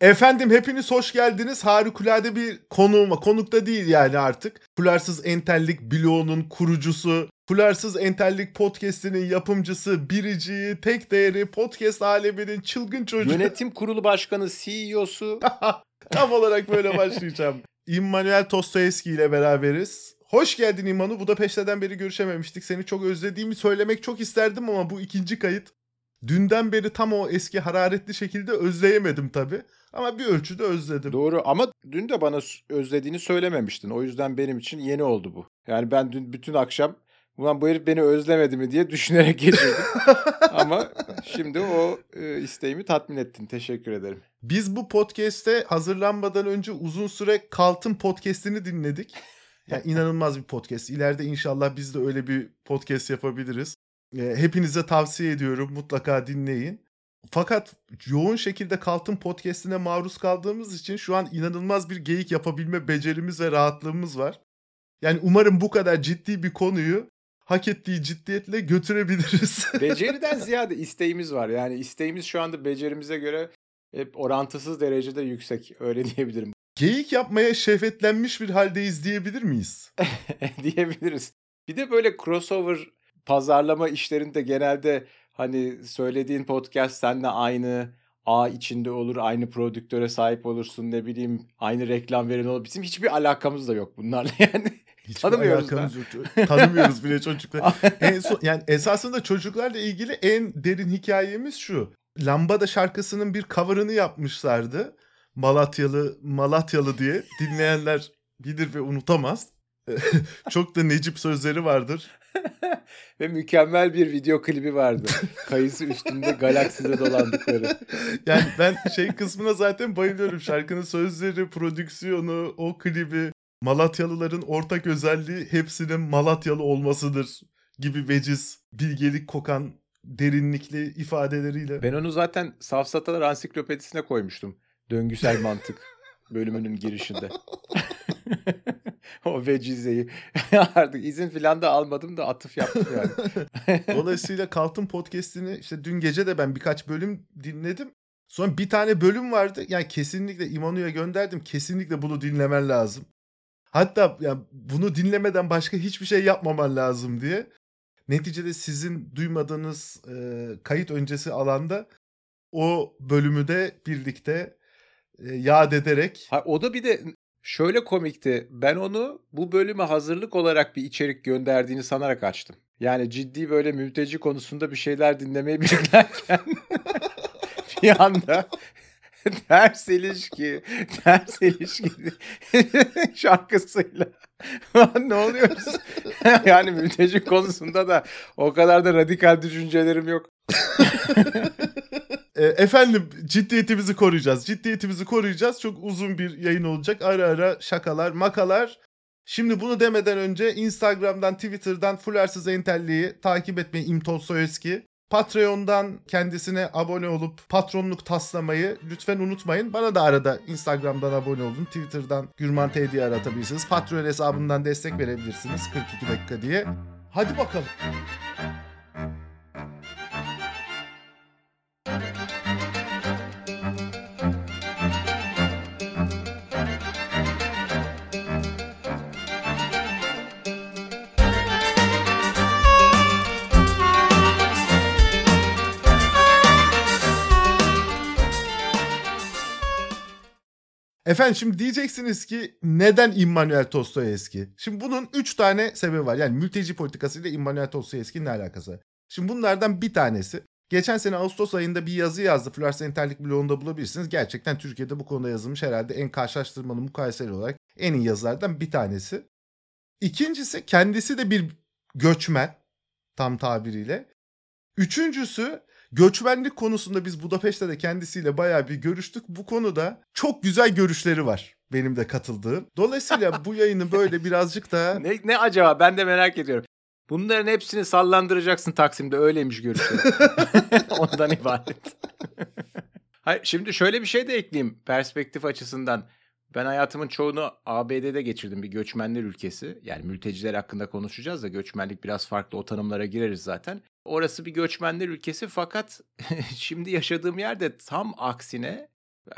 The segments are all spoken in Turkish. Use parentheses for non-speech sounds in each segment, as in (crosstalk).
Efendim hepiniz hoş geldiniz. Harikulade bir konuğuma, konukta değil yani artık. Kularsız Entellik bloğunun kurucusu, Kularsız Entellik podcast'inin yapımcısı, biriciği, tek değeri, podcast aleminin çılgın çocuğu. Yönetim kurulu başkanı, CEO'su. (laughs) Tam olarak böyle başlayacağım. Immanuel Tostoyevski ile beraberiz. Hoş geldin İmanu. Budapeşte'den beri görüşememiştik. Seni çok özlediğimi söylemek çok isterdim ama bu ikinci kayıt. Dünden beri tam o eski hararetli şekilde özleyemedim tabii. Ama bir ölçüde özledim. Doğru ama dün de bana özlediğini söylememiştin. O yüzden benim için yeni oldu bu. Yani ben dün bütün akşam ulan bu herif beni özlemedi mi diye (laughs) düşünerek geçirdim. ama şimdi o e, isteğimi tatmin ettin. Teşekkür ederim. Biz bu podcast'te hazırlanmadan önce uzun süre Kalt'ın podcast'ini dinledik. (laughs) Yani inanılmaz bir podcast. İleride inşallah biz de öyle bir podcast yapabiliriz. Hepinize tavsiye ediyorum. Mutlaka dinleyin. Fakat yoğun şekilde Kalt'ın podcast'ine maruz kaldığımız için şu an inanılmaz bir geyik yapabilme becerimiz ve rahatlığımız var. Yani umarım bu kadar ciddi bir konuyu hak ettiği ciddiyetle götürebiliriz. (laughs) Beceriden ziyade isteğimiz var. Yani isteğimiz şu anda becerimize göre hep orantısız derecede yüksek. Öyle diyebilirim. (laughs) Geyik yapmaya şehvetlenmiş bir haldeyiz diyebilir miyiz? diyebiliriz. Bir de böyle crossover pazarlama işlerinde genelde hani söylediğin podcast seninle aynı A içinde olur, aynı prodüktöre sahip olursun ne bileyim, aynı reklam veren olur. Bizim hiçbir alakamız da yok bunlarla (laughs) yani. Hiç Tanımıyoruz da. Yok. Tanımıyoruz bile çocuklar. (laughs) en son, yani esasında çocuklarla ilgili en derin hikayemiz şu. Lambada şarkısının bir cover'ını yapmışlardı. Malatyalı Malatyalı diye dinleyenler bilir ve unutamaz. (laughs) Çok da necip sözleri vardır. (laughs) Ve mükemmel bir video klibi vardı. Kayısı üstünde galakside dolandıkları. (laughs) Yani ben şey kısmına zaten bayılıyorum. Şarkının sözleri, prodüksiyonu, o klibi. Malatyalıların ortak özelliği hepsinin Malatyalı olmasıdır gibi veciz, bilgelik kokan derinlikli ifadeleriyle. Ben onu zaten Safsatalar Ansiklopedisine koymuştum. Döngüsel mantık (laughs) bölümünün girişinde. (laughs) o vecizeyi. (laughs) Artık izin falan da almadım da atıf yaptım yani. (laughs) Dolayısıyla Kaltın Podcast'ini işte dün gece de ben birkaç bölüm dinledim. Sonra bir tane bölüm vardı. Yani kesinlikle İmanu'ya gönderdim. Kesinlikle bunu dinlemen lazım. Hatta yani bunu dinlemeden başka hiçbir şey yapmaman lazım diye. Neticede sizin duymadığınız e, kayıt öncesi alanda o bölümü de birlikte e, yad ederek. Ha, o da bir de şöyle komikti. Ben onu bu bölüme hazırlık olarak bir içerik gönderdiğini sanarak açtım. Yani ciddi böyle mülteci konusunda bir şeyler dinlemeyi (laughs) beklerken (laughs) bir anda (laughs) ters ilişki, ters ilişki şarkısıyla ne oluyoruz? yani mülteci konusunda da o kadar da radikal düşüncelerim yok. E, efendim ciddiyetimizi koruyacağız. Ciddiyetimizi koruyacağız. Çok uzun bir yayın olacak. Ara ara şakalar, makalar. Şimdi bunu demeden önce Instagram'dan, Twitter'dan Fularsız Entelli'yi takip etmeyi İmtol Soyeski. Patreon'dan kendisine abone olup patronluk taslamayı lütfen unutmayın. Bana da arada Instagram'dan abone olun. Twitter'dan Gürman TD'yi aratabilirsiniz. Patreon hesabından destek verebilirsiniz 42 dakika diye. Hadi bakalım. Efendim şimdi diyeceksiniz ki neden Immanuel Tostoyevski? Şimdi bunun 3 tane sebebi var. Yani mülteci politikası ile Immanuel Tostoyevski'nin ne alakası? Şimdi bunlardan bir tanesi Geçen sene Ağustos ayında bir yazı yazdı. Florence Enterlik blogunda bulabilirsiniz. Gerçekten Türkiye'de bu konuda yazılmış herhalde en karşılaştırmalı mukayeseli olarak en iyi yazılardan bir tanesi. İkincisi kendisi de bir göçmen tam tabiriyle. Üçüncüsü Göçmenlik konusunda biz Budapeşte de kendisiyle bayağı bir görüştük. Bu konuda çok güzel görüşleri var benim de katıldığım. Dolayısıyla bu (laughs) yayını böyle birazcık da... ne, ne acaba ben de merak ediyorum. Bunların hepsini sallandıracaksın Taksim'de öyleymiş görüşleri. (laughs) Ondan ibaret. Hayır, şimdi şöyle bir şey de ekleyeyim perspektif açısından. Ben hayatımın çoğunu ABD'de geçirdim bir göçmenler ülkesi. Yani mülteciler hakkında konuşacağız da göçmenlik biraz farklı o tanımlara gireriz zaten. Orası bir göçmenler ülkesi fakat (laughs) şimdi yaşadığım yerde tam aksine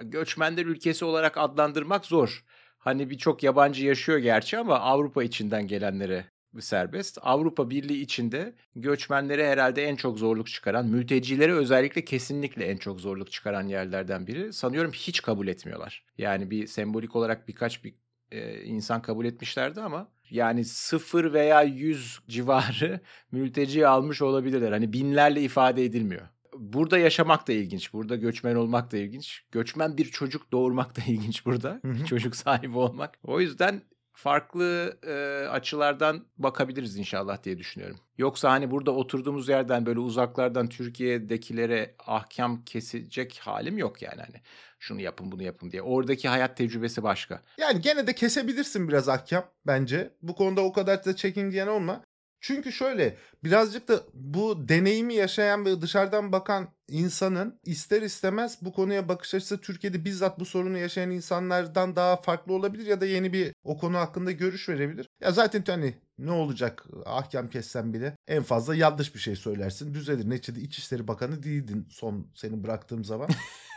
Göçmenler ülkesi olarak adlandırmak zor. Hani birçok yabancı yaşıyor gerçi ama Avrupa içinden gelenlere serbest. Avrupa Birliği içinde göçmenlere herhalde en çok zorluk çıkaran, mültecilere özellikle kesinlikle en çok zorluk çıkaran yerlerden biri. Sanıyorum hiç kabul etmiyorlar. Yani bir sembolik olarak birkaç bir e, insan kabul etmişlerdi ama yani sıfır veya yüz (laughs) civarı mülteci almış olabilirler. Hani binlerle ifade edilmiyor. Burada yaşamak da ilginç. Burada göçmen olmak da ilginç. Göçmen bir çocuk doğurmak da (laughs) ilginç burada. Çocuk sahibi olmak. O yüzden farklı e, açılardan bakabiliriz inşallah diye düşünüyorum. Yoksa hani burada oturduğumuz yerden böyle uzaklardan Türkiye'dekilere ahkam kesecek halim yok yani hani şunu yapın bunu yapın diye. Oradaki hayat tecrübesi başka. Yani gene de kesebilirsin biraz ahkam bence. Bu konuda o kadar da çekingen olma. Çünkü şöyle birazcık da bu deneyimi yaşayan ve dışarıdan bakan insanın ister istemez bu konuya bakış açısı Türkiye'de bizzat bu sorunu yaşayan insanlardan daha farklı olabilir ya da yeni bir o konu hakkında görüş verebilir. Ya zaten hani ne olacak ahkam kessen bile en fazla yanlış bir şey söylersin düzelir. Neticede İçişleri Bakanı değildin son seni bıraktığım zaman.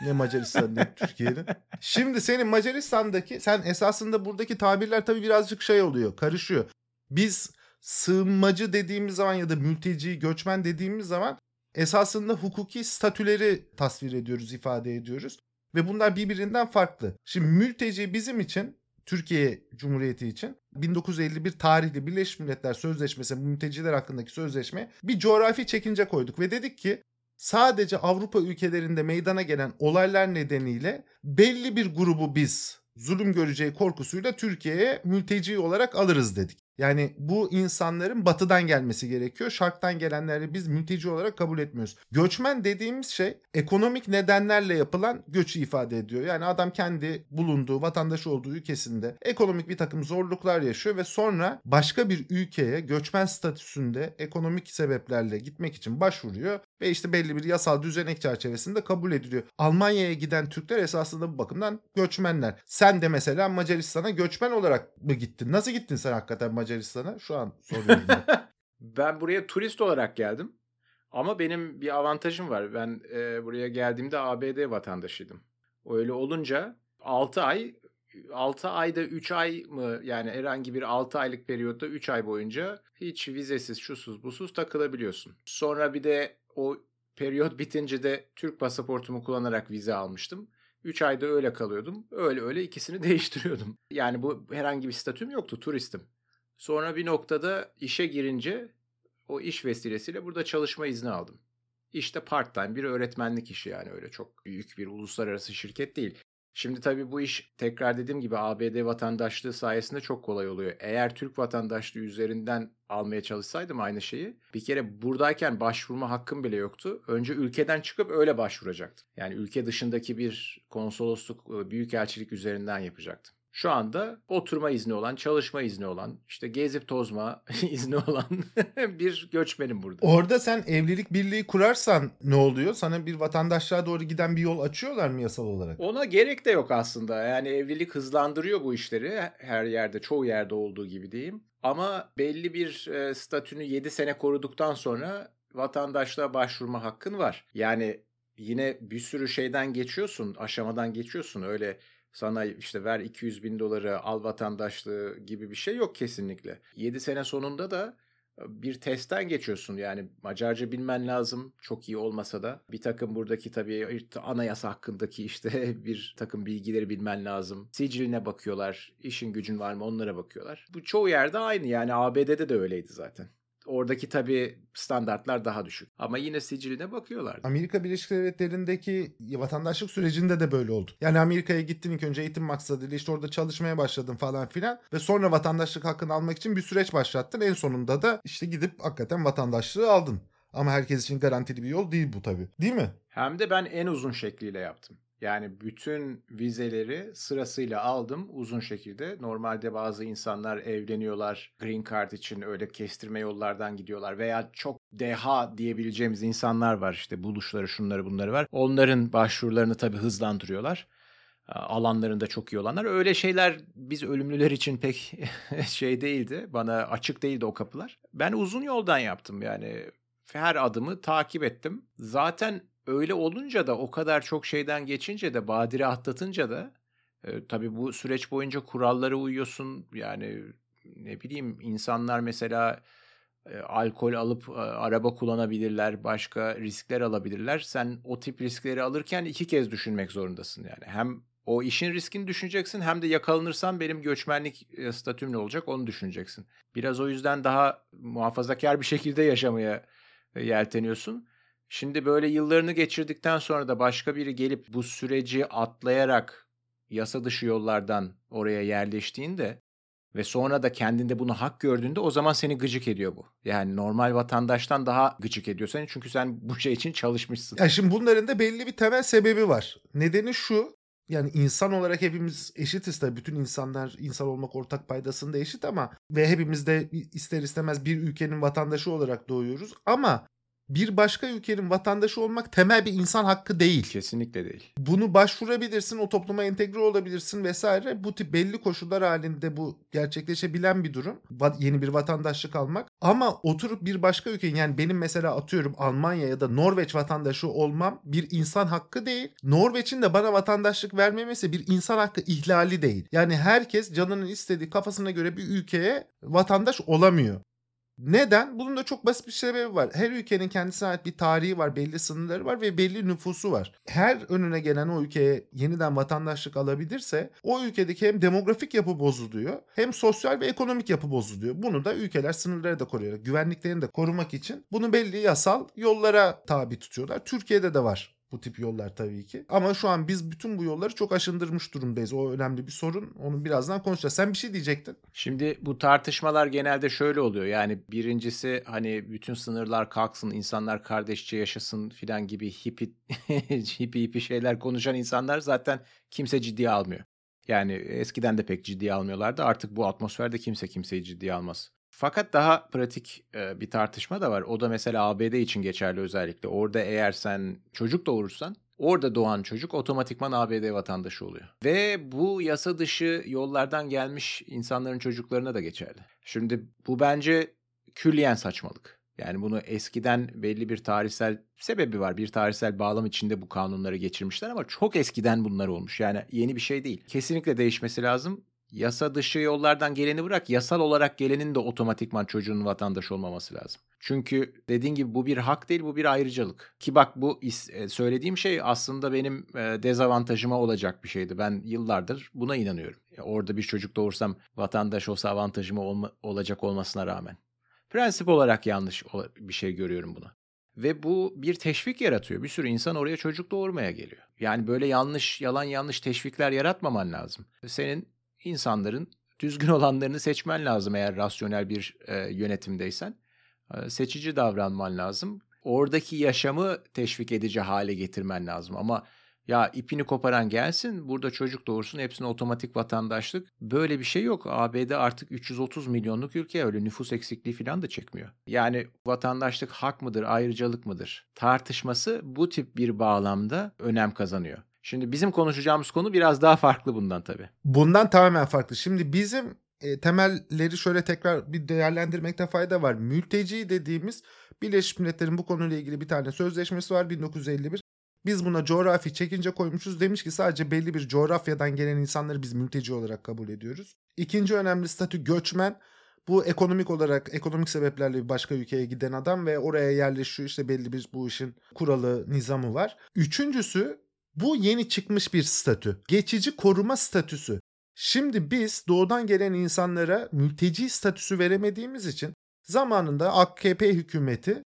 ne Macaristan ne (laughs) Türkiye'nin. Şimdi senin Macaristan'daki sen esasında buradaki tabirler tabii birazcık şey oluyor karışıyor. Biz sığınmacı dediğimiz zaman ya da mülteci, göçmen dediğimiz zaman esasında hukuki statüleri tasvir ediyoruz, ifade ediyoruz. Ve bunlar birbirinden farklı. Şimdi mülteci bizim için Türkiye Cumhuriyeti için 1951 tarihli Birleşmiş Milletler Sözleşmesi mülteciler hakkındaki sözleşme bir coğrafi çekince koyduk ve dedik ki sadece Avrupa ülkelerinde meydana gelen olaylar nedeniyle belli bir grubu biz zulüm göreceği korkusuyla Türkiye'ye mülteci olarak alırız dedik. Yani bu insanların batıdan gelmesi gerekiyor. Şarktan gelenleri biz mülteci olarak kabul etmiyoruz. Göçmen dediğimiz şey ekonomik nedenlerle yapılan göçü ifade ediyor. Yani adam kendi bulunduğu, vatandaş olduğu ülkesinde ekonomik bir takım zorluklar yaşıyor ve sonra başka bir ülkeye göçmen statüsünde ekonomik sebeplerle gitmek için başvuruyor ve işte belli bir yasal düzenek çerçevesinde kabul ediliyor. Almanya'ya giden Türkler esasında bu bakımdan göçmenler. Sen de mesela Macaristan'a göçmen olarak mı gittin? Nasıl gittin sen hakikaten Macaristan'a? Şu an soruyorum. ben (laughs) buraya turist olarak geldim. Ama benim bir avantajım var. Ben e, buraya geldiğimde ABD vatandaşıydım. Öyle olunca 6 ay 6 ayda 3 ay mı yani herhangi bir 6 aylık periyotta 3 ay boyunca hiç vizesiz şusuz busuz takılabiliyorsun. Sonra bir de o periyot bitince de Türk pasaportumu kullanarak vize almıştım. 3 ayda öyle kalıyordum. Öyle öyle ikisini (laughs) değiştiriyordum. Yani bu herhangi bir statüm yoktu. Turistim. Sonra bir noktada işe girince o iş vesilesiyle burada çalışma izni aldım. İşte part time bir öğretmenlik işi yani öyle çok büyük bir uluslararası şirket değil. Şimdi tabii bu iş tekrar dediğim gibi ABD vatandaşlığı sayesinde çok kolay oluyor. Eğer Türk vatandaşlığı üzerinden almaya çalışsaydım aynı şeyi bir kere buradayken başvurma hakkım bile yoktu. Önce ülkeden çıkıp öyle başvuracaktım. Yani ülke dışındaki bir konsolosluk, büyükelçilik üzerinden yapacaktım. Şu anda oturma izni olan, çalışma izni olan, işte gezip tozma (laughs) izni olan (laughs) bir göçmenim burada. Orada sen evlilik birliği kurarsan ne oluyor? Sana bir vatandaşlığa doğru giden bir yol açıyorlar mı yasal olarak? Ona gerek de yok aslında. Yani evlilik hızlandırıyor bu işleri. Her yerde, çoğu yerde olduğu gibi diyeyim. Ama belli bir e, statünü 7 sene koruduktan sonra vatandaşlığa başvurma hakkın var. Yani yine bir sürü şeyden geçiyorsun, aşamadan geçiyorsun. Öyle sana işte ver 200 bin doları al vatandaşlığı gibi bir şey yok kesinlikle. 7 sene sonunda da bir testten geçiyorsun yani Macarca bilmen lazım çok iyi olmasa da bir takım buradaki tabii anayasa hakkındaki işte (laughs) bir takım bilgileri bilmen lazım. Siciline bakıyorlar, işin gücün var mı onlara bakıyorlar. Bu çoğu yerde aynı yani ABD'de de öyleydi zaten. Oradaki tabii standartlar daha düşük. Ama yine siciline bakıyorlar. Amerika Birleşik Devletleri'ndeki vatandaşlık sürecinde de böyle oldu. Yani Amerika'ya gittin ilk önce eğitim maksadıyla işte orada çalışmaya başladın falan filan ve sonra vatandaşlık hakkını almak için bir süreç başlattın. En sonunda da işte gidip hakikaten vatandaşlığı aldın. Ama herkes için garantili bir yol değil bu tabii. Değil mi? Hem de ben en uzun şekliyle yaptım. Yani bütün vizeleri sırasıyla aldım uzun şekilde. Normalde bazı insanlar evleniyorlar green card için öyle kestirme yollardan gidiyorlar veya çok deha diyebileceğimiz insanlar var işte buluşları şunları bunları var. Onların başvurularını tabii hızlandırıyorlar alanlarında çok iyi olanlar. Öyle şeyler biz ölümlüler için pek (laughs) şey değildi. Bana açık değildi o kapılar. Ben uzun yoldan yaptım yani. Her adımı takip ettim. Zaten öyle olunca da o kadar çok şeyden geçince de badire atlatınca da e, tabii bu süreç boyunca kurallara uyuyorsun. Yani ne bileyim insanlar mesela e, alkol alıp e, araba kullanabilirler, başka riskler alabilirler. Sen o tip riskleri alırken iki kez düşünmek zorundasın yani. Hem o işin riskini düşüneceksin hem de yakalanırsan benim göçmenlik e, statüm ne olacak onu düşüneceksin. Biraz o yüzden daha muhafazakar bir şekilde yaşamaya e, yelteniyorsun. Şimdi böyle yıllarını geçirdikten sonra da başka biri gelip bu süreci atlayarak yasa dışı yollardan oraya yerleştiğinde ve sonra da kendinde bunu hak gördüğünde o zaman seni gıcık ediyor bu. Yani normal vatandaştan daha gıcık ediyor seni çünkü sen bu şey için çalışmışsın. Ya şimdi bunların da belli bir temel sebebi var. Nedeni şu yani insan olarak hepimiz eşitiz tabii. Bütün insanlar insan olmak ortak paydasında eşit ama ve hepimiz de ister istemez bir ülkenin vatandaşı olarak doğuyoruz. Ama bir başka ülkenin vatandaşı olmak temel bir insan hakkı değil. Kesinlikle değil. Bunu başvurabilirsin, o topluma entegre olabilirsin vesaire. Bu tip belli koşullar halinde bu gerçekleşebilen bir durum. Yeni bir vatandaşlık almak. Ama oturup bir başka ülkenin yani benim mesela atıyorum Almanya ya da Norveç vatandaşı olmam bir insan hakkı değil. Norveç'in de bana vatandaşlık vermemesi bir insan hakkı ihlali değil. Yani herkes canının istediği kafasına göre bir ülkeye vatandaş olamıyor. Neden? Bunun da çok basit bir sebebi var. Her ülkenin kendisine ait bir tarihi var, belli sınırları var ve belli nüfusu var. Her önüne gelen o ülkeye yeniden vatandaşlık alabilirse o ülkedeki hem demografik yapı bozuluyor hem sosyal ve ekonomik yapı bozuluyor. Bunu da ülkeler sınırları da koruyor. Güvenliklerini de korumak için bunu belli yasal yollara tabi tutuyorlar. Türkiye'de de var bu tip yollar tabii ki. Ama şu an biz bütün bu yolları çok aşındırmış durumdayız. O önemli bir sorun. Onu birazdan konuşacağız. Sen bir şey diyecektin. Şimdi bu tartışmalar genelde şöyle oluyor. Yani birincisi hani bütün sınırlar kalksın, insanlar kardeşçe yaşasın filan gibi hippi (laughs) hippi hippi şeyler konuşan insanlar zaten kimse ciddiye almıyor. Yani eskiden de pek ciddiye almıyorlardı. Artık bu atmosferde kimse kimseyi ciddiye almaz. Fakat daha pratik bir tartışma da var. O da mesela ABD için geçerli özellikle. Orada eğer sen çocuk doğurursan orada doğan çocuk otomatikman ABD vatandaşı oluyor. Ve bu yasa dışı yollardan gelmiş insanların çocuklarına da geçerli. Şimdi bu bence külliyen saçmalık. Yani bunu eskiden belli bir tarihsel sebebi var. Bir tarihsel bağlam içinde bu kanunları geçirmişler ama çok eskiden bunlar olmuş. Yani yeni bir şey değil. Kesinlikle değişmesi lazım yasa dışı yollardan geleni bırak yasal olarak gelenin de otomatikman çocuğun vatandaş olmaması lazım. Çünkü dediğin gibi bu bir hak değil bu bir ayrıcalık. Ki bak bu e, söylediğim şey aslında benim e, dezavantajıma olacak bir şeydi. Ben yıllardır buna inanıyorum. Orada bir çocuk doğursam vatandaş olsa avantajıma olma, olacak olmasına rağmen. Prensip olarak yanlış bir şey görüyorum bunu. Ve bu bir teşvik yaratıyor. Bir sürü insan oraya çocuk doğurmaya geliyor. Yani böyle yanlış, yalan yanlış teşvikler yaratmaman lazım. Senin insanların düzgün (laughs) olanlarını seçmen lazım eğer rasyonel bir e, yönetimdeysen. E, seçici davranman lazım. Oradaki yaşamı teşvik edici hale getirmen lazım ama ya ipini koparan gelsin burada çocuk doğursun hepsine otomatik vatandaşlık. Böyle bir şey yok. ABD artık 330 milyonluk ülke öyle nüfus eksikliği falan da çekmiyor. Yani vatandaşlık hak mıdır ayrıcalık mıdır tartışması bu tip bir bağlamda önem kazanıyor. Şimdi bizim konuşacağımız konu biraz daha farklı bundan tabii. Bundan tamamen farklı. Şimdi bizim e, temelleri şöyle tekrar bir değerlendirmekte fayda var. Mülteci dediğimiz Birleşmiş Milletler'in bu konuyla ilgili bir tane sözleşmesi var 1951. Biz buna coğrafi çekince koymuşuz. Demiş ki sadece belli bir coğrafyadan gelen insanları biz mülteci olarak kabul ediyoruz. İkinci önemli statü göçmen. Bu ekonomik olarak ekonomik sebeplerle bir başka ülkeye giden adam ve oraya yerleşiyor. İşte belli bir bu işin kuralı, nizamı var. Üçüncüsü bu yeni çıkmış bir statü. Geçici koruma statüsü. Şimdi biz doğudan gelen insanlara mülteci statüsü veremediğimiz için zamanında AKP hükümeti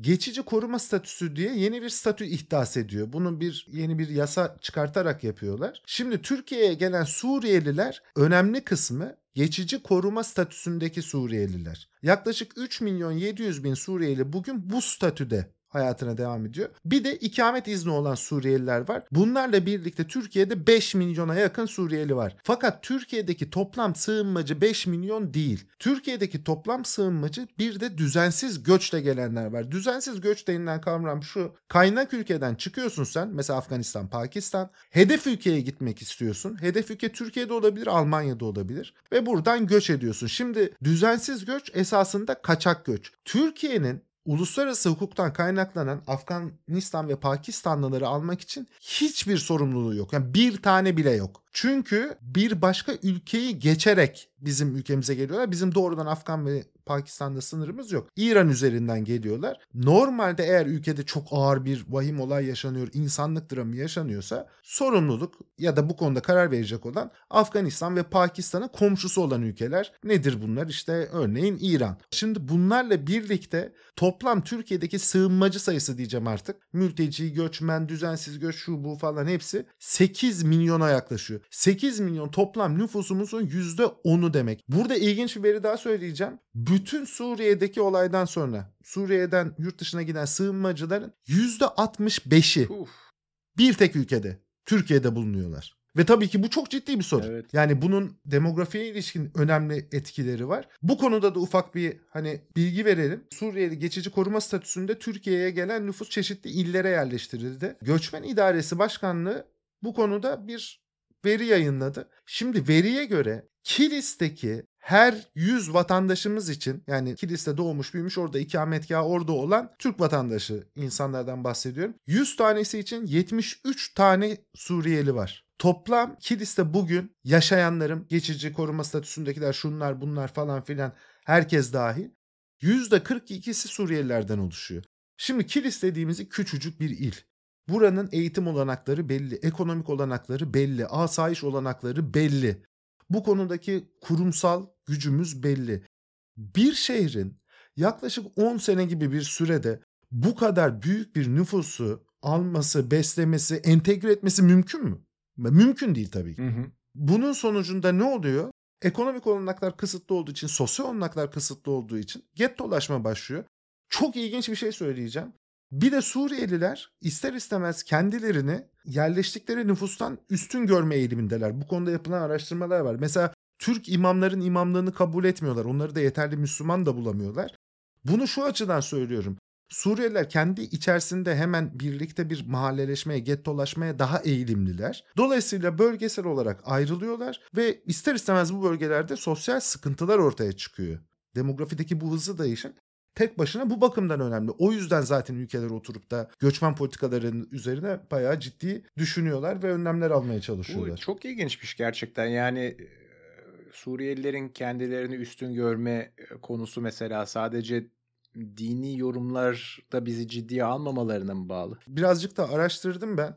geçici koruma statüsü diye yeni bir statü ihdas ediyor. Bunu bir yeni bir yasa çıkartarak yapıyorlar. Şimdi Türkiye'ye gelen Suriyeliler önemli kısmı geçici koruma statüsündeki Suriyeliler. Yaklaşık 3 milyon 700 bin Suriyeli bugün bu statüde hayatına devam ediyor. Bir de ikamet izni olan Suriyeliler var. Bunlarla birlikte Türkiye'de 5 milyona yakın Suriyeli var. Fakat Türkiye'deki toplam sığınmacı 5 milyon değil. Türkiye'deki toplam sığınmacı bir de düzensiz göçle gelenler var. Düzensiz göç denilen kavram şu. Kaynak ülkeden çıkıyorsun sen mesela Afganistan, Pakistan. Hedef ülkeye gitmek istiyorsun. Hedef ülke Türkiye'de olabilir, Almanya'da olabilir ve buradan göç ediyorsun. Şimdi düzensiz göç esasında kaçak göç. Türkiye'nin uluslararası hukuktan kaynaklanan Afganistan ve Pakistanlıları almak için hiçbir sorumluluğu yok. Yani bir tane bile yok. Çünkü bir başka ülkeyi geçerek bizim ülkemize geliyorlar. Bizim doğrudan Afgan ve Pakistan'da sınırımız yok. İran üzerinden geliyorlar. Normalde eğer ülkede çok ağır bir vahim olay yaşanıyor, insanlık dramı yaşanıyorsa sorumluluk ya da bu konuda karar verecek olan Afganistan ve Pakistan'ın komşusu olan ülkeler. Nedir bunlar? İşte örneğin İran. Şimdi bunlarla birlikte toplam Türkiye'deki sığınmacı sayısı diyeceğim artık. Mülteci, göçmen, düzensiz göç, şu bu falan hepsi 8 milyona yaklaşıyor. 8 milyon toplam nüfusumuzun %10'u demek. Burada ilginç bir veri daha söyleyeceğim. Bütün Suriye'deki olaydan sonra Suriye'den yurt dışına giden sığınmacıların %65'i Uf. bir tek ülkede Türkiye'de bulunuyorlar. Ve tabii ki bu çok ciddi bir sorun. Evet. Yani bunun demografiye ilişkin önemli etkileri var. Bu konuda da ufak bir hani bilgi verelim. Suriyeli geçici koruma statüsünde Türkiye'ye gelen nüfus çeşitli illere yerleştirildi. Göçmen İdaresi Başkanlığı bu konuda bir veri yayınladı. Şimdi veriye göre Kilis'teki her 100 vatandaşımız için yani Kilis'te doğmuş büyümüş orada ikametgahı orada olan Türk vatandaşı insanlardan bahsediyorum. 100 tanesi için 73 tane Suriyeli var. Toplam Kilis'te bugün yaşayanların geçici koruma statüsündekiler şunlar bunlar falan filan herkes dahil %42'si Suriyelilerden oluşuyor. Şimdi Kilis dediğimiz küçücük bir il. Buranın eğitim olanakları belli, ekonomik olanakları belli, asayiş olanakları belli. Bu konudaki kurumsal gücümüz belli. Bir şehrin yaklaşık 10 sene gibi bir sürede bu kadar büyük bir nüfusu alması, beslemesi, entegre etmesi mümkün mü? Mümkün değil tabii ki. Hı hı. Bunun sonucunda ne oluyor? Ekonomik olanaklar kısıtlı olduğu için, sosyal olanaklar kısıtlı olduğu için gettolaşma başlıyor. Çok ilginç bir şey söyleyeceğim. Bir de Suriyeliler ister istemez kendilerini yerleştikleri nüfustan üstün görme eğilimindeler. Bu konuda yapılan araştırmalar var. Mesela Türk imamların imamlığını kabul etmiyorlar. Onları da yeterli Müslüman da bulamıyorlar. Bunu şu açıdan söylüyorum. Suriyeliler kendi içerisinde hemen birlikte bir mahalleleşmeye, gettolaşmaya daha eğilimliler. Dolayısıyla bölgesel olarak ayrılıyorlar ve ister istemez bu bölgelerde sosyal sıkıntılar ortaya çıkıyor. Demografideki bu hızlı değişim tek başına bu bakımdan önemli. O yüzden zaten ülkeler oturup da göçmen politikalarının üzerine bayağı ciddi düşünüyorlar ve önlemler almaya çalışıyorlar. Bu çok ilginçmiş gerçekten. Yani e, Suriyelilerin kendilerini üstün görme e, konusu mesela sadece dini yorumlar da bizi ciddiye almamalarına mı bağlı? Birazcık da araştırdım ben.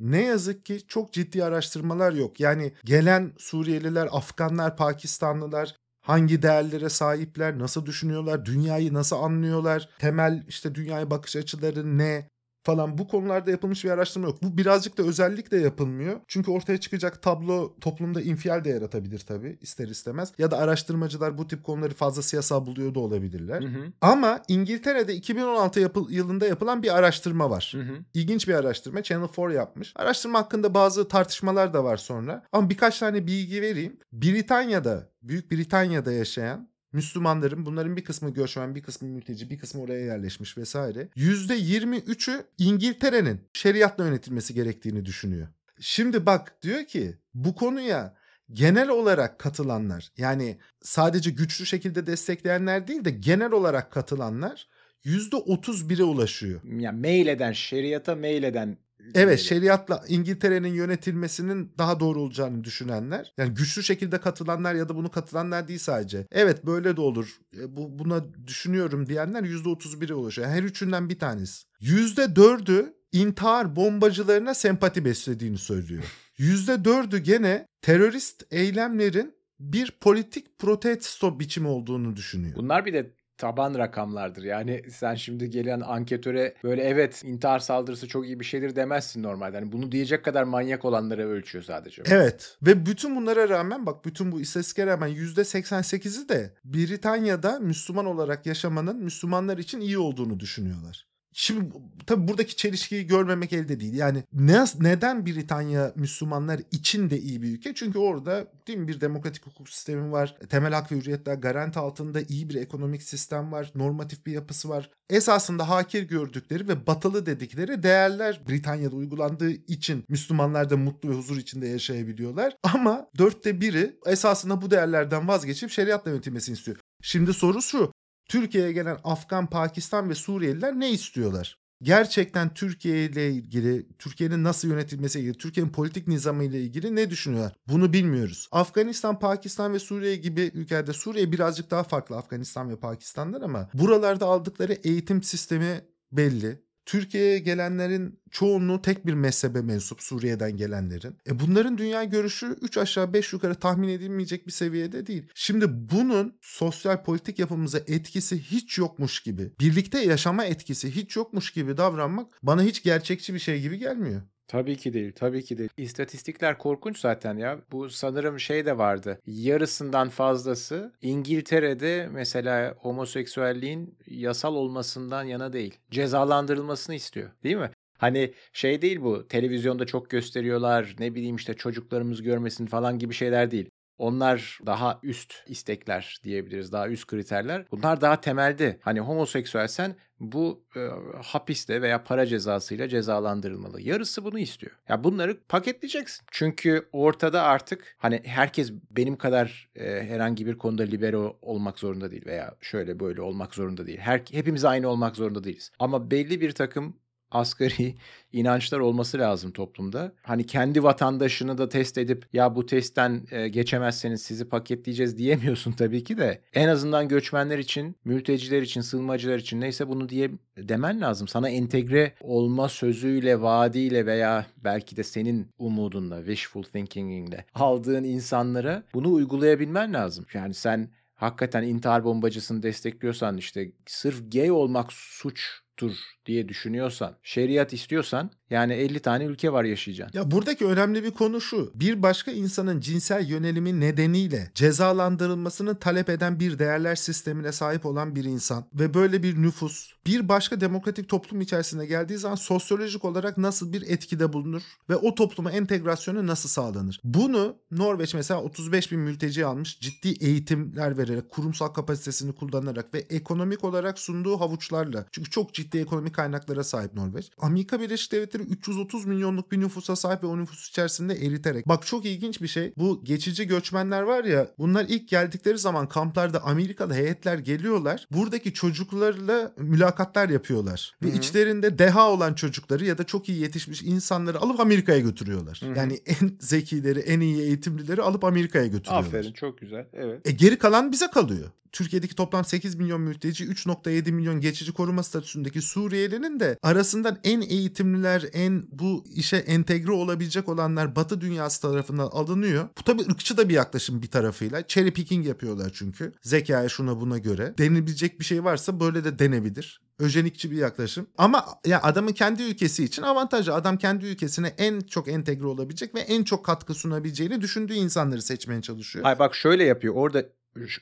Ne yazık ki çok ciddi araştırmalar yok. Yani gelen Suriyeliler, Afganlar, Pakistanlılar hangi değerlere sahipler, nasıl düşünüyorlar, dünyayı nasıl anlıyorlar, temel işte dünyaya bakış açıları ne falan bu konularda yapılmış bir araştırma yok. Bu birazcık da özellikle yapılmıyor. Çünkü ortaya çıkacak tablo toplumda infial de yaratabilir tabii ister istemez. Ya da araştırmacılar bu tip konuları fazla siyasal buluyor da olabilirler. Hı hı. Ama İngiltere'de 2016 yapı- yılında yapılan bir araştırma var. Hı hı. İlginç bir araştırma. Channel 4 yapmış. Araştırma hakkında bazı tartışmalar da var sonra. Ama birkaç tane bilgi vereyim. Britanya'da, Büyük Britanya'da yaşayan Müslümanların bunların bir kısmı göçmen, bir kısmı mülteci, bir kısmı oraya yerleşmiş vesaire. %23'ü İngiltere'nin şeriatla yönetilmesi gerektiğini düşünüyor. Şimdi bak diyor ki bu konuya genel olarak katılanlar yani sadece güçlü şekilde destekleyenler değil de genel olarak katılanlar %31'e ulaşıyor. Yani meyleden, şeriata meyleden. Evet diyelim. şeriatla İngiltere'nin yönetilmesinin daha doğru olacağını düşünenler. Yani güçlü şekilde katılanlar ya da bunu katılanlar değil sadece. Evet böyle de olur. e, Bu buna düşünüyorum diyenler %31'e ulaşıyor. Her üçünden bir tanesi. %4'ü intihar bombacılarına sempati beslediğini söylüyor. (laughs) %4'ü gene terörist eylemlerin bir politik protesto biçimi olduğunu düşünüyor. Bunlar bir de taban rakamlardır. Yani sen şimdi gelen anketöre böyle evet intihar saldırısı çok iyi bir şeydir demezsin normalde. Yani bunu diyecek kadar manyak olanlara ölçüyor sadece. Evet ve bütün bunlara rağmen bak bütün bu istatistiklere rağmen %88'i de Britanya'da Müslüman olarak yaşamanın Müslümanlar için iyi olduğunu düşünüyorlar. Şimdi tabii buradaki çelişkiyi görmemek elde değil. Yani ne, neden Britanya Müslümanlar için de iyi bir ülke? Çünkü orada değil mi bir demokratik hukuk sistemi var. Temel hak ve hürriyetler garanti altında iyi bir ekonomik sistem var. Normatif bir yapısı var. Esasında hakir gördükleri ve batılı dedikleri değerler Britanya'da uygulandığı için Müslümanlar da mutlu ve huzur içinde yaşayabiliyorlar. (laughs) Ama dörtte biri esasında bu değerlerden vazgeçip şeriatla yönetilmesini istiyor. Şimdi soru şu. Türkiye'ye gelen Afgan, Pakistan ve Suriyeliler ne istiyorlar? gerçekten Türkiye ile ilgili, Türkiye'nin nasıl yönetilmesi ilgili, Türkiye'nin politik nizamı ile ilgili ne düşünüyorlar? Bunu bilmiyoruz. Afganistan, Pakistan ve Suriye gibi ülkelerde Suriye birazcık daha farklı Afganistan ve Pakistan'dan ama buralarda aldıkları eğitim sistemi belli. Türkiye'ye gelenlerin çoğunluğu tek bir mezhebe mensup Suriye'den gelenlerin. E bunların dünya görüşü 3 aşağı 5 yukarı tahmin edilmeyecek bir seviyede değil. Şimdi bunun sosyal politik yapımıza etkisi hiç yokmuş gibi, birlikte yaşama etkisi hiç yokmuş gibi davranmak bana hiç gerçekçi bir şey gibi gelmiyor. Tabii ki değil, tabii ki değil. İstatistikler korkunç zaten ya. Bu sanırım şey de vardı. Yarısından fazlası İngiltere'de mesela homoseksüelliğin yasal olmasından yana değil. Cezalandırılmasını istiyor, değil mi? Hani şey değil bu televizyonda çok gösteriyorlar ne bileyim işte çocuklarımız görmesin falan gibi şeyler değil. Onlar daha üst istekler diyebiliriz. Daha üst kriterler. Bunlar daha temelde. Hani homoseksüelsen bu e, hapiste veya para cezasıyla cezalandırılmalı. Yarısı bunu istiyor. Ya bunları paketleyeceksin. Çünkü ortada artık hani herkes benim kadar e, herhangi bir konuda libero olmak zorunda değil veya şöyle böyle olmak zorunda değil. Her hepimiz aynı olmak zorunda değiliz. Ama belli bir takım asgari inançlar olması lazım toplumda. Hani kendi vatandaşını da test edip ya bu testten e, geçemezseniz sizi paketleyeceğiz diyemiyorsun tabii ki de. En azından göçmenler için, mülteciler için, sığınmacılar için neyse bunu diye demen lazım. Sana entegre olma sözüyle, vaadiyle veya belki de senin umudunla, wishful thinking'inle aldığın insanlara bunu uygulayabilmen lazım. Yani sen hakikaten intihar bombacısını destekliyorsan işte sırf gay olmak suç yoktur diye düşünüyorsan, şeriat istiyorsan yani 50 tane ülke var yaşayacaksın. Ya buradaki önemli bir konu şu. Bir başka insanın cinsel yönelimi nedeniyle cezalandırılmasını talep eden bir değerler sistemine sahip olan bir insan ve böyle bir nüfus bir başka demokratik toplum içerisine geldiği zaman sosyolojik olarak nasıl bir etkide bulunur ve o topluma entegrasyonu nasıl sağlanır? Bunu Norveç mesela 35 bin mülteci almış ciddi eğitimler vererek kurumsal kapasitesini kullanarak ve ekonomik olarak sunduğu havuçlarla çünkü çok ciddi ekonomik kaynaklara sahip Norveç. Amerika Birleşik Devletleri 330 milyonluk bir nüfusa sahip ve o nüfus içerisinde eriterek. Bak çok ilginç bir şey. Bu geçici göçmenler var ya bunlar ilk geldikleri zaman kamplarda Amerikalı heyetler geliyorlar. Buradaki çocuklarla mülakatlar yapıyorlar. Ve Hı-hı. içlerinde deha olan çocukları ya da çok iyi yetişmiş insanları alıp Amerika'ya götürüyorlar. Hı-hı. Yani en zekileri, en iyi eğitimlileri alıp Amerika'ya götürüyorlar. Aferin çok güzel. Evet. E geri kalan bize kalıyor. Türkiye'deki toplam 8 milyon mülteci 3.7 milyon geçici koruma statüsündeki Suriyelinin de arasından en eğitimliler, en bu işe entegre olabilecek olanlar Batı dünyası tarafından alınıyor. Bu tabii ırkçı da bir yaklaşım bir tarafıyla. Cherry picking yapıyorlar çünkü. Zekaya şuna buna göre. Denilebilecek bir şey varsa böyle de denebilir öjenikçi bir yaklaşım. Ama ya adamın kendi ülkesi için avantajlı. Adam kendi ülkesine en çok entegre olabilecek ve en çok katkı sunabileceğini düşündüğü insanları seçmeye çalışıyor. Ay bak şöyle yapıyor. Orada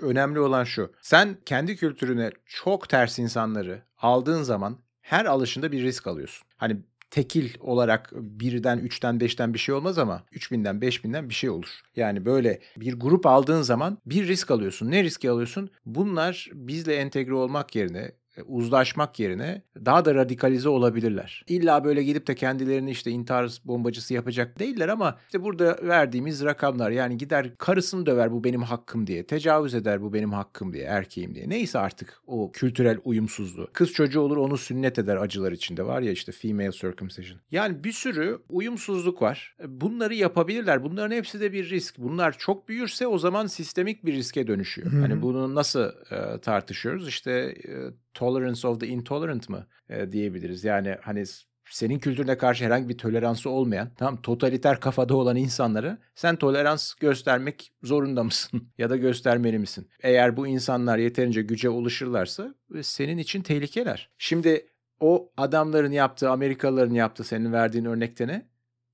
önemli olan şu. Sen kendi kültürüne çok ters insanları aldığın zaman her alışında bir risk alıyorsun. Hani tekil olarak birden, üçten, beşten bir şey olmaz ama üç binden, beş binden bir şey olur. Yani böyle bir grup aldığın zaman bir risk alıyorsun. Ne riski alıyorsun? Bunlar bizle entegre olmak yerine uzlaşmak yerine daha da radikalize olabilirler. İlla böyle gidip de kendilerini işte intihar bombacısı yapacak değiller ama işte burada verdiğimiz rakamlar yani gider karısını döver bu benim hakkım diye, tecavüz eder bu benim hakkım diye, erkeğim diye. Neyse artık o kültürel uyumsuzluğu. Kız çocuğu olur onu sünnet eder acılar içinde var ya işte female circumcision. Yani bir sürü uyumsuzluk var. E, bunları yapabilirler. Bunların hepsi de bir risk. Bunlar çok büyürse o zaman sistemik bir riske dönüşüyor. Hani bunu nasıl e, tartışıyoruz? İşte e, tolerance of the intolerant mı e, diyebiliriz. Yani hani senin kültürüne karşı herhangi bir toleransı olmayan, tam totaliter kafada olan insanlara sen tolerans göstermek zorunda mısın (laughs) ya da göstermeli misin? Eğer bu insanlar yeterince güce ulaşırlarsa e, senin için tehlikeler. Şimdi o adamların yaptığı, Amerikalıların yaptığı senin verdiğin örnekte ne?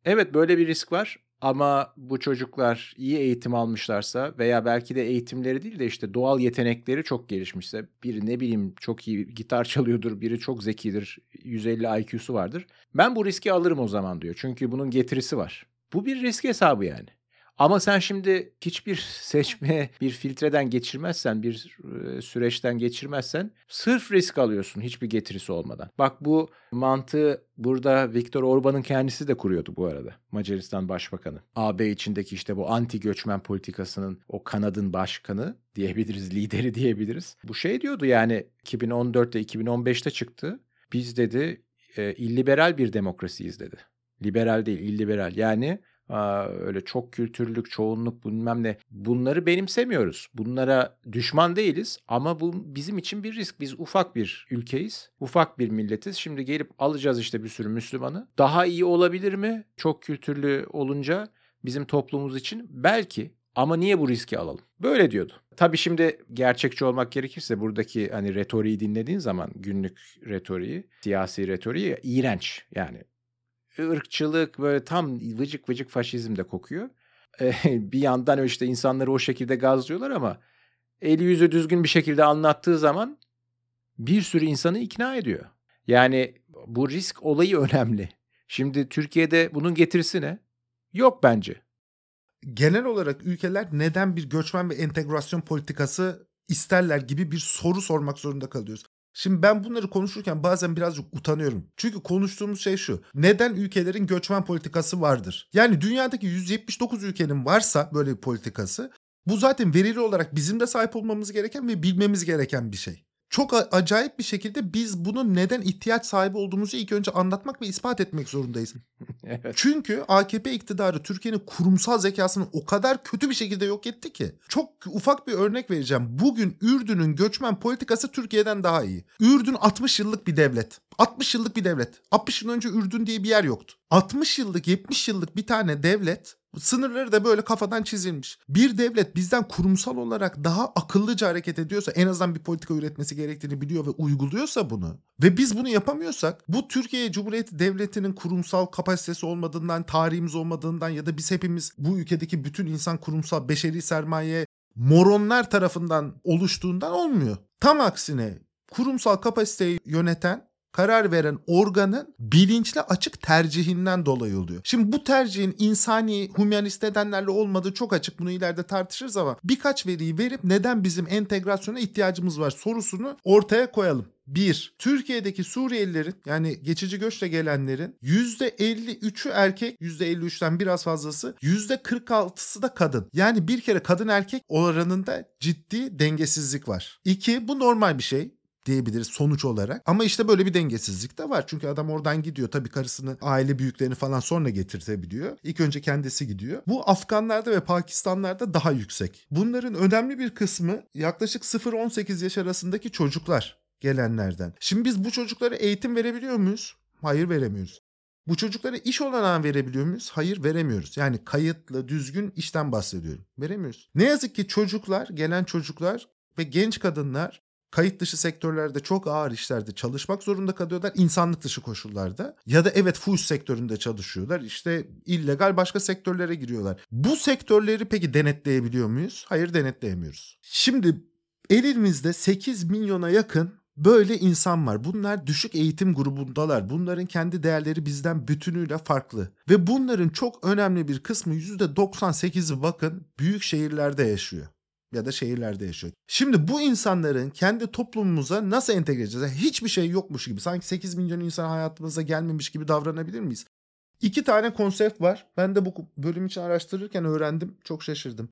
Evet böyle bir risk var ama bu çocuklar iyi eğitim almışlarsa veya belki de eğitimleri değil de işte doğal yetenekleri çok gelişmişse biri ne bileyim çok iyi gitar (laughs) çalıyordur, biri çok zekidir, 150 IQ'su vardır. Ben bu riski alırım o zaman diyor. Çünkü bunun getirisi var. Bu bir risk hesabı yani. Ama sen şimdi hiçbir seçme, bir filtreden geçirmezsen, bir süreçten geçirmezsen sırf risk alıyorsun hiçbir getirisi olmadan. Bak bu mantığı burada Viktor Orban'ın kendisi de kuruyordu bu arada. Macaristan Başbakanı. AB içindeki işte bu anti göçmen politikasının o kanadın başkanı diyebiliriz, lideri diyebiliriz. Bu şey diyordu yani 2014'te 2015'te çıktı. Biz dedi illiberal bir demokrasiyiz dedi. Liberal değil, illiberal. Yani öyle çok kültürlük, çoğunluk bilmem ne. Bunları benimsemiyoruz. Bunlara düşman değiliz ama bu bizim için bir risk. Biz ufak bir ülkeyiz. Ufak bir milletiz. Şimdi gelip alacağız işte bir sürü Müslümanı. Daha iyi olabilir mi? Çok kültürlü olunca bizim toplumumuz için belki ama niye bu riski alalım? Böyle diyordu. Tabii şimdi gerçekçi olmak gerekirse buradaki hani retoriği dinlediğin zaman günlük retoriği, siyasi retoriği iğrenç. Yani ırkçılık böyle tam vıcık vıcık faşizm de kokuyor. (laughs) bir yandan işte insanları o şekilde gazlıyorlar ama eli yüzü düzgün bir şekilde anlattığı zaman bir sürü insanı ikna ediyor. Yani bu risk olayı (laughs) önemli. Şimdi Türkiye'de bunun getirisi ne? Yok bence. Genel olarak ülkeler neden bir göçmen ve entegrasyon politikası isterler gibi bir soru sormak zorunda kalıyoruz. Şimdi ben bunları konuşurken bazen birazcık utanıyorum. Çünkü konuştuğumuz şey şu. Neden ülkelerin göçmen politikası vardır? Yani dünyadaki 179 ülkenin varsa böyle bir politikası bu zaten verili olarak bizim de sahip olmamız gereken ve bilmemiz gereken bir şey çok acayip bir şekilde biz bunun neden ihtiyaç sahibi olduğumuzu ilk önce anlatmak ve ispat etmek zorundayız. (laughs) evet. Çünkü AKP iktidarı Türkiye'nin kurumsal zekasını o kadar kötü bir şekilde yok etti ki. Çok ufak bir örnek vereceğim. Bugün Ürdün'ün göçmen politikası Türkiye'den daha iyi. Ürdün 60 yıllık bir devlet. 60 yıllık bir devlet. 60 yıl önce Ürdün diye bir yer yoktu. 60 yıllık 70 yıllık bir tane devlet Sınırları da böyle kafadan çizilmiş. Bir devlet bizden kurumsal olarak daha akıllıca hareket ediyorsa en azından bir politika üretmesi gerektiğini biliyor ve uyguluyorsa bunu ve biz bunu yapamıyorsak bu Türkiye Cumhuriyeti Devleti'nin kurumsal kapasitesi olmadığından, tarihimiz olmadığından ya da biz hepimiz bu ülkedeki bütün insan kurumsal beşeri sermaye moronlar tarafından oluştuğundan olmuyor. Tam aksine kurumsal kapasiteyi yöneten karar veren organın bilinçli açık tercihinden dolayı oluyor. Şimdi bu tercihin insani, humanist nedenlerle olmadığı çok açık. Bunu ileride tartışırız ama birkaç veriyi verip neden bizim entegrasyona ihtiyacımız var sorusunu ortaya koyalım. 1. Türkiye'deki Suriyelilerin yani geçici göçle gelenlerin %53'ü erkek, %53'ten biraz fazlası, %46'sı da kadın. Yani bir kere kadın erkek oranında ciddi dengesizlik var. 2. Bu normal bir şey diyebiliriz sonuç olarak. Ama işte böyle bir dengesizlik de var. Çünkü adam oradan gidiyor. Tabii karısını, aile büyüklerini falan sonra getirtebiliyor. İlk önce kendisi gidiyor. Bu Afganlarda ve Pakistanlarda daha yüksek. Bunların önemli bir kısmı yaklaşık 0-18 yaş arasındaki çocuklar gelenlerden. Şimdi biz bu çocuklara eğitim verebiliyor muyuz? Hayır veremiyoruz. Bu çocuklara iş olanağı verebiliyor muyuz? Hayır veremiyoruz. Yani kayıtlı, düzgün işten bahsediyorum. Veremiyoruz. Ne yazık ki çocuklar, gelen çocuklar ve genç kadınlar kayıt dışı sektörlerde çok ağır işlerde çalışmak zorunda kalıyorlar. insanlık dışı koşullarda. Ya da evet fuhuş sektöründe çalışıyorlar. İşte illegal başka sektörlere giriyorlar. Bu sektörleri peki denetleyebiliyor muyuz? Hayır denetleyemiyoruz. Şimdi elimizde 8 milyona yakın Böyle insan var. Bunlar düşük eğitim grubundalar. Bunların kendi değerleri bizden bütünüyle farklı. Ve bunların çok önemli bir kısmı %98'i bakın büyük şehirlerde yaşıyor ya da şehirlerde yaşıyor. Şimdi bu insanların kendi toplumumuza nasıl entegre edeceğiz? Yani hiçbir şey yokmuş gibi. Sanki 8 milyon insan hayatımıza gelmemiş gibi davranabilir miyiz? İki tane konsept var. Ben de bu bölüm için araştırırken öğrendim. Çok şaşırdım.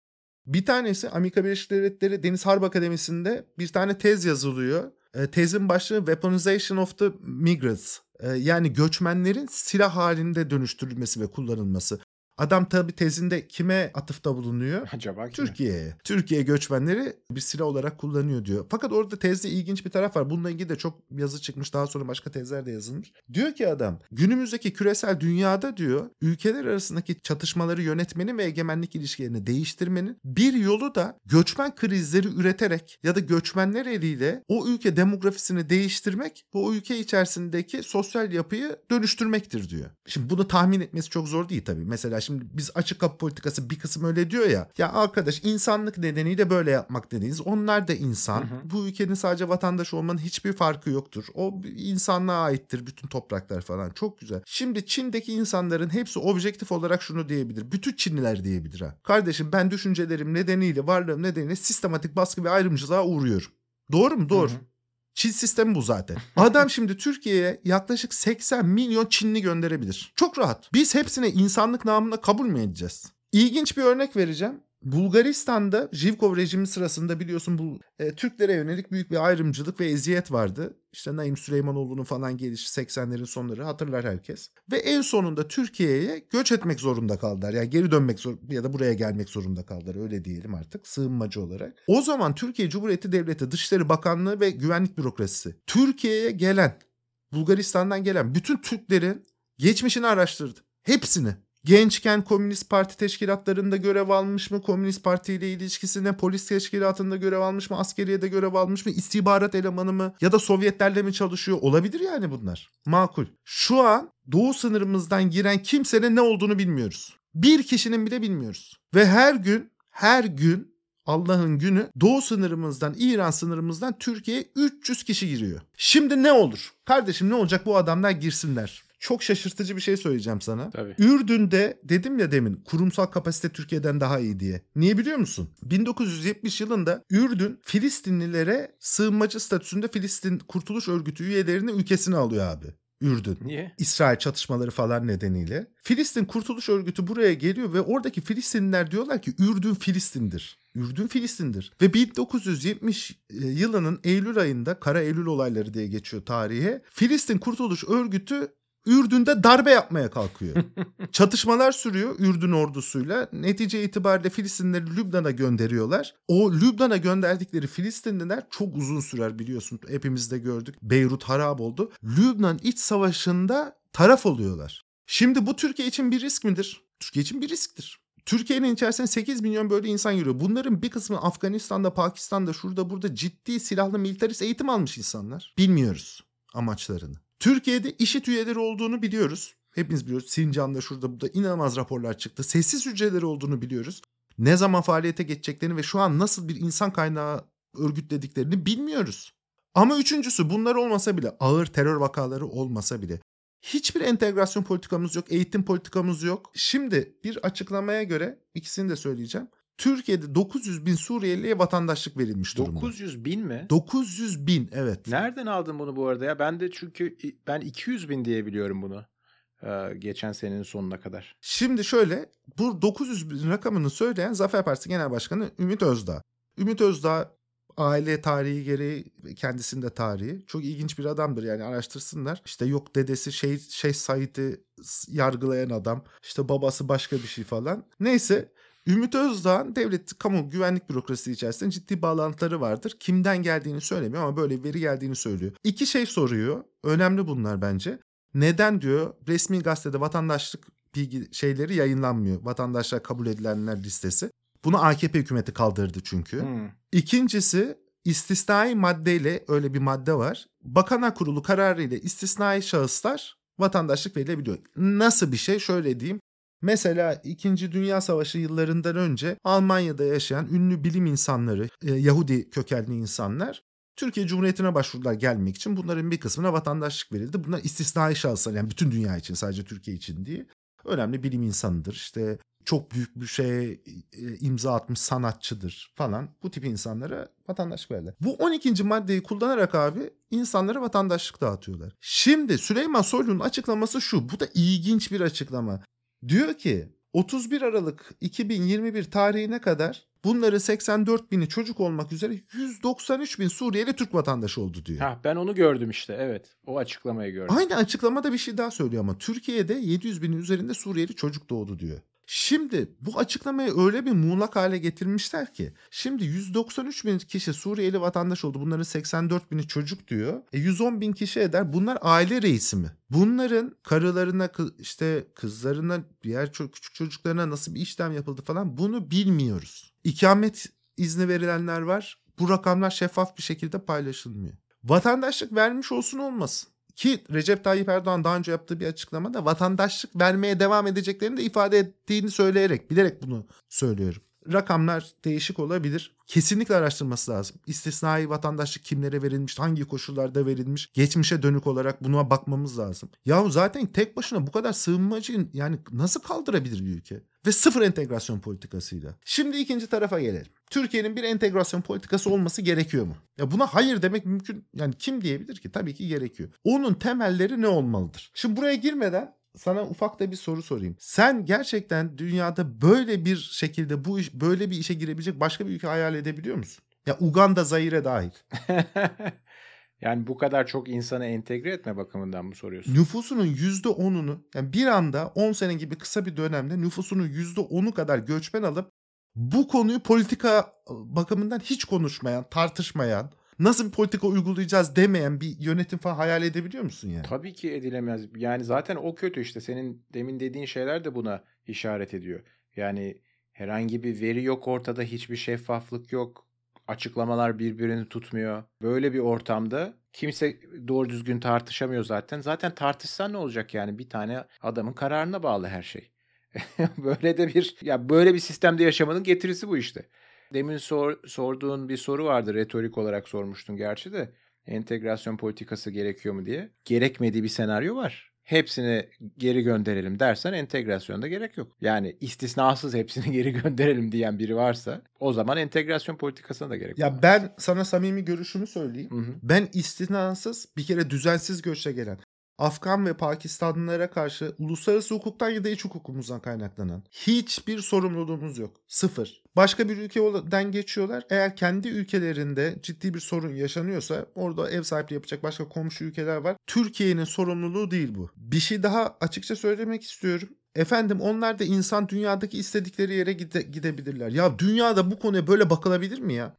Bir tanesi Amerika Birleşik Devletleri Deniz Harp Akademisi'nde bir tane tez yazılıyor. E, tezin başlığı Weaponization of the Migrants. E, yani göçmenlerin silah halinde dönüştürülmesi ve kullanılması. Adam tabii tezinde kime atıfta bulunuyor? (laughs) Acaba kime? Türkiye'ye. Türkiye göçmenleri bir silah olarak kullanıyor diyor. Fakat orada tezde ilginç bir taraf var. Bununla ilgili de çok yazı çıkmış. Daha sonra başka tezler de yazılmış. Diyor ki adam günümüzdeki küresel dünyada diyor ülkeler arasındaki çatışmaları yönetmenin ve egemenlik ilişkilerini değiştirmenin bir yolu da göçmen krizleri üreterek ya da göçmenler eliyle o ülke demografisini değiştirmek ve o ülke içerisindeki sosyal yapıyı dönüştürmektir diyor. Şimdi bunu tahmin etmesi çok zor değil tabii. Mesela Şimdi biz açık kapı politikası bir kısım öyle diyor ya. Ya arkadaş insanlık nedeniyle böyle yapmak dediniz. Onlar da insan. Hı hı. Bu ülkenin sadece vatandaş olmanın hiçbir farkı yoktur. O insanlığa aittir bütün topraklar falan. Çok güzel. Şimdi Çin'deki insanların hepsi objektif olarak şunu diyebilir. Bütün Çinliler diyebilir ha. Kardeşim ben düşüncelerim nedeniyle, varlığım nedeniyle sistematik baskı ve ayrımcılığa uğruyorum. Doğru mu? Doğru. Hı hı. Çin sistemi bu zaten. (laughs) Adam şimdi Türkiye'ye yaklaşık 80 milyon Çinli gönderebilir. Çok rahat. Biz hepsine insanlık namına kabul mü edeceğiz? İlginç bir örnek vereceğim. Bulgaristan'da Jivkov rejimi sırasında biliyorsun bu e, Türklere yönelik büyük bir ayrımcılık ve eziyet vardı. İşte Naim Süleymanoğlu'nun falan gelişi 80'lerin sonları hatırlar herkes. Ve en sonunda Türkiye'ye göç etmek zorunda kaldılar. Yani geri dönmek zor ya da buraya gelmek zorunda kaldılar öyle diyelim artık sığınmacı olarak. O zaman Türkiye Cumhuriyeti Devleti Dışişleri Bakanlığı ve Güvenlik Bürokrasisi Türkiye'ye gelen Bulgaristan'dan gelen bütün Türklerin geçmişini araştırdı. Hepsini. Gençken Komünist Parti teşkilatlarında görev almış mı? Komünist Parti ile ilişkisine polis teşkilatında görev almış mı? Askeriyede görev almış mı? İstihbarat elemanı mı? Ya da Sovyetlerle mi çalışıyor? Olabilir yani bunlar. Makul. Şu an doğu sınırımızdan giren kimsenin ne olduğunu bilmiyoruz. Bir kişinin bile bilmiyoruz. Ve her gün her gün Allah'ın günü doğu sınırımızdan İran sınırımızdan Türkiye'ye 300 kişi giriyor. Şimdi ne olur? Kardeşim ne olacak bu adamlar girsinler çok şaşırtıcı bir şey söyleyeceğim sana. Tabii. Ürdün'de dedim ya demin kurumsal kapasite Türkiye'den daha iyi diye. Niye biliyor musun? 1970 yılında Ürdün Filistinlilere sığınmacı statüsünde Filistin Kurtuluş Örgütü üyelerini ülkesine alıyor abi. Ürdün. Niye? İsrail çatışmaları falan nedeniyle. Filistin Kurtuluş Örgütü buraya geliyor ve oradaki Filistinliler diyorlar ki Ürdün Filistin'dir. Ürdün Filistin'dir. Ve 1970 e, yılının Eylül ayında Kara Eylül olayları diye geçiyor tarihe. Filistin Kurtuluş Örgütü Ürdün'de darbe yapmaya kalkıyor. (laughs) Çatışmalar sürüyor Ürdün ordusuyla. Netice itibariyle Filistinleri Lübnan'a gönderiyorlar. O Lübnan'a gönderdikleri Filistinliler çok uzun sürer biliyorsun. Hepimiz de gördük. Beyrut harap oldu. Lübnan iç savaşında taraf oluyorlar. Şimdi bu Türkiye için bir risk midir? Türkiye için bir risktir. Türkiye'nin içerisinde 8 milyon böyle insan giriyor. Bunların bir kısmı Afganistan'da, Pakistan'da, şurada burada ciddi silahlı militarist eğitim almış insanlar. Bilmiyoruz amaçlarını. Türkiye'de işit üyeleri olduğunu biliyoruz. Hepimiz biliyoruz. Sincan'da şurada burada inanılmaz raporlar çıktı. Sessiz hücreleri olduğunu biliyoruz. Ne zaman faaliyete geçeceklerini ve şu an nasıl bir insan kaynağı örgütlediklerini bilmiyoruz. Ama üçüncüsü bunlar olmasa bile ağır terör vakaları olmasa bile hiçbir entegrasyon politikamız yok, eğitim politikamız yok. Şimdi bir açıklamaya göre ikisini de söyleyeceğim. Türkiye'de 900 bin Suriyeli'ye vatandaşlık verilmiş durumda. 900 bin mi? 900 bin evet. Nereden aldın bunu bu arada ya? Ben de çünkü ben 200 bin diye biliyorum bunu. Ee, geçen senenin sonuna kadar. Şimdi şöyle bu 900 bin rakamını söyleyen Zafer Partisi Genel Başkanı Ümit Özdağ. Ümit Özdağ aile tarihi gereği kendisinde tarihi. Çok ilginç bir adamdır yani araştırsınlar. İşte yok dedesi şey şey Said'i yargılayan adam. İşte babası başka bir şey falan. Neyse Ümit Özdağ'ın devlet kamu güvenlik bürokrasisi içerisinde ciddi bağlantıları vardır. Kimden geldiğini söylemiyor ama böyle veri geldiğini söylüyor. İki şey soruyor. Önemli bunlar bence. Neden diyor resmi gazetede vatandaşlık bilgi şeyleri yayınlanmıyor. Vatandaşlar kabul edilenler listesi. Bunu AKP hükümeti kaldırdı çünkü. Hmm. İkincisi istisnai maddeyle öyle bir madde var. Bakanlar Kurulu kararıyla istisnai şahıslar vatandaşlık verilebiliyor. Nasıl bir şey? Şöyle diyeyim. Mesela 2. Dünya Savaşı yıllarından önce Almanya'da yaşayan ünlü bilim insanları, e, Yahudi kökenli insanlar Türkiye Cumhuriyeti'ne başvurdular gelmek için. Bunların bir kısmına vatandaşlık verildi. Bunlar istisnai şahıslar yani bütün dünya için sadece Türkiye için değil. Önemli bilim insanıdır. İşte çok büyük bir şey imza atmış sanatçıdır falan. Bu tip insanlara vatandaşlık verirler. Bu 12. maddeyi kullanarak abi insanlara vatandaşlık dağıtıyorlar. Şimdi Süleyman Soylu'nun açıklaması şu. Bu da ilginç bir açıklama. Diyor ki 31 Aralık 2021 tarihine kadar bunların 84 bini çocuk olmak üzere 193 bin Suriyeli Türk vatandaşı oldu diyor. Ha, ben onu gördüm işte evet o açıklamayı gördüm. Aynı açıklamada bir şey daha söylüyor ama Türkiye'de 700 binin üzerinde Suriyeli çocuk doğdu diyor. Şimdi bu açıklamayı öyle bir muğlak hale getirmişler ki şimdi 193 bin kişi Suriyeli vatandaş oldu. Bunların 84 bini çocuk diyor. E 110 bin kişi eder. Bunlar aile reisi mi? Bunların karılarına işte kızlarına diğer küçük çocuklarına nasıl bir işlem yapıldı falan bunu bilmiyoruz. İkamet izni verilenler var. Bu rakamlar şeffaf bir şekilde paylaşılmıyor. Vatandaşlık vermiş olsun olmasın. Ki Recep Tayyip Erdoğan daha önce yaptığı bir açıklamada vatandaşlık vermeye devam edeceklerini de ifade ettiğini söyleyerek, bilerek bunu söylüyorum. Rakamlar değişik olabilir. Kesinlikle araştırması lazım. İstisnai vatandaşlık kimlere verilmiş, hangi koşullarda verilmiş, geçmişe dönük olarak buna bakmamız lazım. Yahu zaten tek başına bu kadar sığınmacı yani nasıl kaldırabilir bir ülke? Ve sıfır entegrasyon politikasıyla. Şimdi ikinci tarafa gelelim. Türkiye'nin bir entegrasyon politikası olması gerekiyor mu? Ya buna hayır demek mümkün. Yani kim diyebilir ki? Tabii ki gerekiyor. Onun temelleri ne olmalıdır? Şimdi buraya girmeden sana ufak da bir soru sorayım. Sen gerçekten dünyada böyle bir şekilde bu iş böyle bir işe girebilecek başka bir ülke hayal edebiliyor musun? Ya Uganda, Zaire dahil. (laughs) yani bu kadar çok insanı entegre etme bakımından mı soruyorsun? Nüfusunun %10'unu yani bir anda 10 sene gibi kısa bir dönemde nüfusunun %10'u kadar göçmen alıp bu konuyu politika bakımından hiç konuşmayan, tartışmayan, nasıl bir politika uygulayacağız demeyen bir yönetim falan hayal edebiliyor musun yani? Tabii ki edilemez. Yani zaten o kötü işte. Senin demin dediğin şeyler de buna işaret ediyor. Yani herhangi bir veri yok ortada, hiçbir şeffaflık yok. Açıklamalar birbirini tutmuyor. Böyle bir ortamda kimse doğru düzgün tartışamıyor zaten. Zaten tartışsan ne olacak yani? Bir tane adamın kararına bağlı her şey. (laughs) böyle de bir ya böyle bir sistemde yaşamanın getirisi bu işte. Demin sor, sorduğun bir soru vardı retorik olarak sormuştun gerçi de entegrasyon politikası gerekiyor mu diye. Gerekmediği bir senaryo var. Hepsini geri gönderelim dersen entegrasyonda gerek yok. Yani istisnasız hepsini (laughs) geri gönderelim diyen biri varsa o zaman entegrasyon politikasına da gerek yok. Ya ben sana samimi görüşümü söyleyeyim. Hı hı. Ben istisnasız bir kere düzensiz göçe gelen Afgan ve Pakistanlılara karşı uluslararası hukuktan ya da iç hukukumuzdan kaynaklanan hiçbir sorumluluğumuz yok. Sıfır. Başka bir ülkeden geçiyorlar. Eğer kendi ülkelerinde ciddi bir sorun yaşanıyorsa orada ev sahipliği yapacak başka komşu ülkeler var. Türkiye'nin sorumluluğu değil bu. Bir şey daha açıkça söylemek istiyorum. Efendim onlar da insan dünyadaki istedikleri yere gide, gidebilirler. Ya dünyada bu konuya böyle bakılabilir mi ya?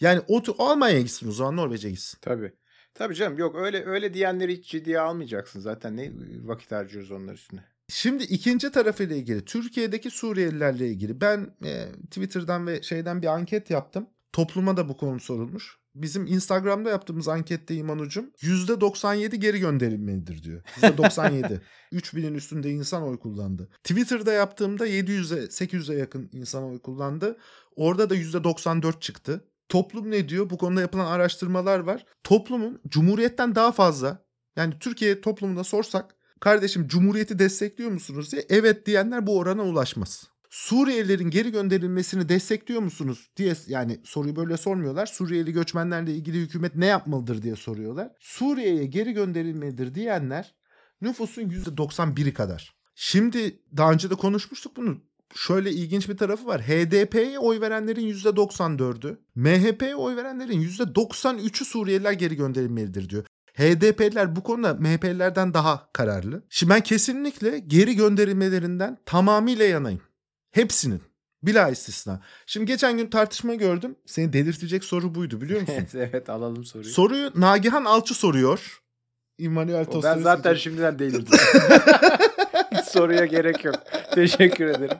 Yani o Almanya'ya gitsin o zaman Norveç'e gitsin. Tabii. Tabii canım yok öyle öyle diyenleri hiç ciddiye almayacaksın. Zaten ne vakit harcıyoruz onlar üstüne. Şimdi ikinci tarafıyla ilgili Türkiye'deki Suriyelilerle ilgili ben e, Twitter'dan ve şeyden bir anket yaptım. Topluma da bu konu sorulmuş. Bizim Instagram'da yaptığımız ankette İman Ucum %97 geri gönderilmelidir diyor. %97. 3000'in (laughs) üstünde insan oy kullandı. Twitter'da yaptığımda 700'e 800'e yakın insan oy kullandı. Orada da %94 çıktı. Toplum ne diyor? Bu konuda yapılan araştırmalar var. Toplumun cumhuriyetten daha fazla yani Türkiye toplumunda sorsak kardeşim cumhuriyeti destekliyor musunuz diye evet diyenler bu orana ulaşmaz. Suriyelilerin geri gönderilmesini destekliyor musunuz diye yani soruyu böyle sormuyorlar. Suriyeli göçmenlerle ilgili hükümet ne yapmalıdır diye soruyorlar. Suriye'ye geri gönderilmelidir diyenler nüfusun %91'i kadar. Şimdi daha önce de konuşmuştuk bunu şöyle ilginç bir tarafı var. HDP'ye oy verenlerin %94'ü, MHP'ye oy verenlerin %93'ü Suriyeliler geri gönderilmelidir diyor. HDP'liler bu konuda MHP'lilerden daha kararlı. Şimdi ben kesinlikle geri gönderilmelerinden tamamıyla yanayım. Hepsinin. Bila istisna. Şimdi geçen gün tartışma gördüm. Seni delirtecek soru buydu biliyor (laughs) musun? evet, evet alalım soruyu. Soruyu Nagihan Alçı soruyor. İmmanuel Ben zaten şimdiden delirdim. (laughs) Soruya gerek yok. Teşekkür ederim.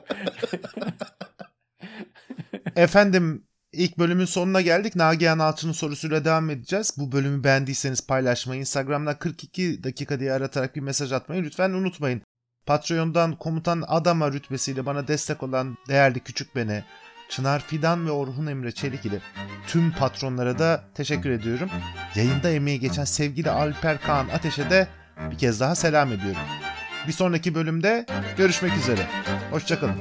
Efendim ilk bölümün sonuna geldik. Nagihan Alçı'nın sorusuyla devam edeceğiz. Bu bölümü beğendiyseniz paylaşmayı, Instagram'da 42 dakika diye aratarak bir mesaj atmayı lütfen unutmayın. Patreon'dan komutan adama rütbesiyle bana destek olan değerli küçük beni, Çınar Fidan ve Orhun Emre Çelik ile tüm patronlara da teşekkür ediyorum. Yayında emeği geçen sevgili Alper Kaan Ateş'e de bir kez daha selam ediyorum. Bir sonraki bölümde görüşmek üzere. Hoşçakalın.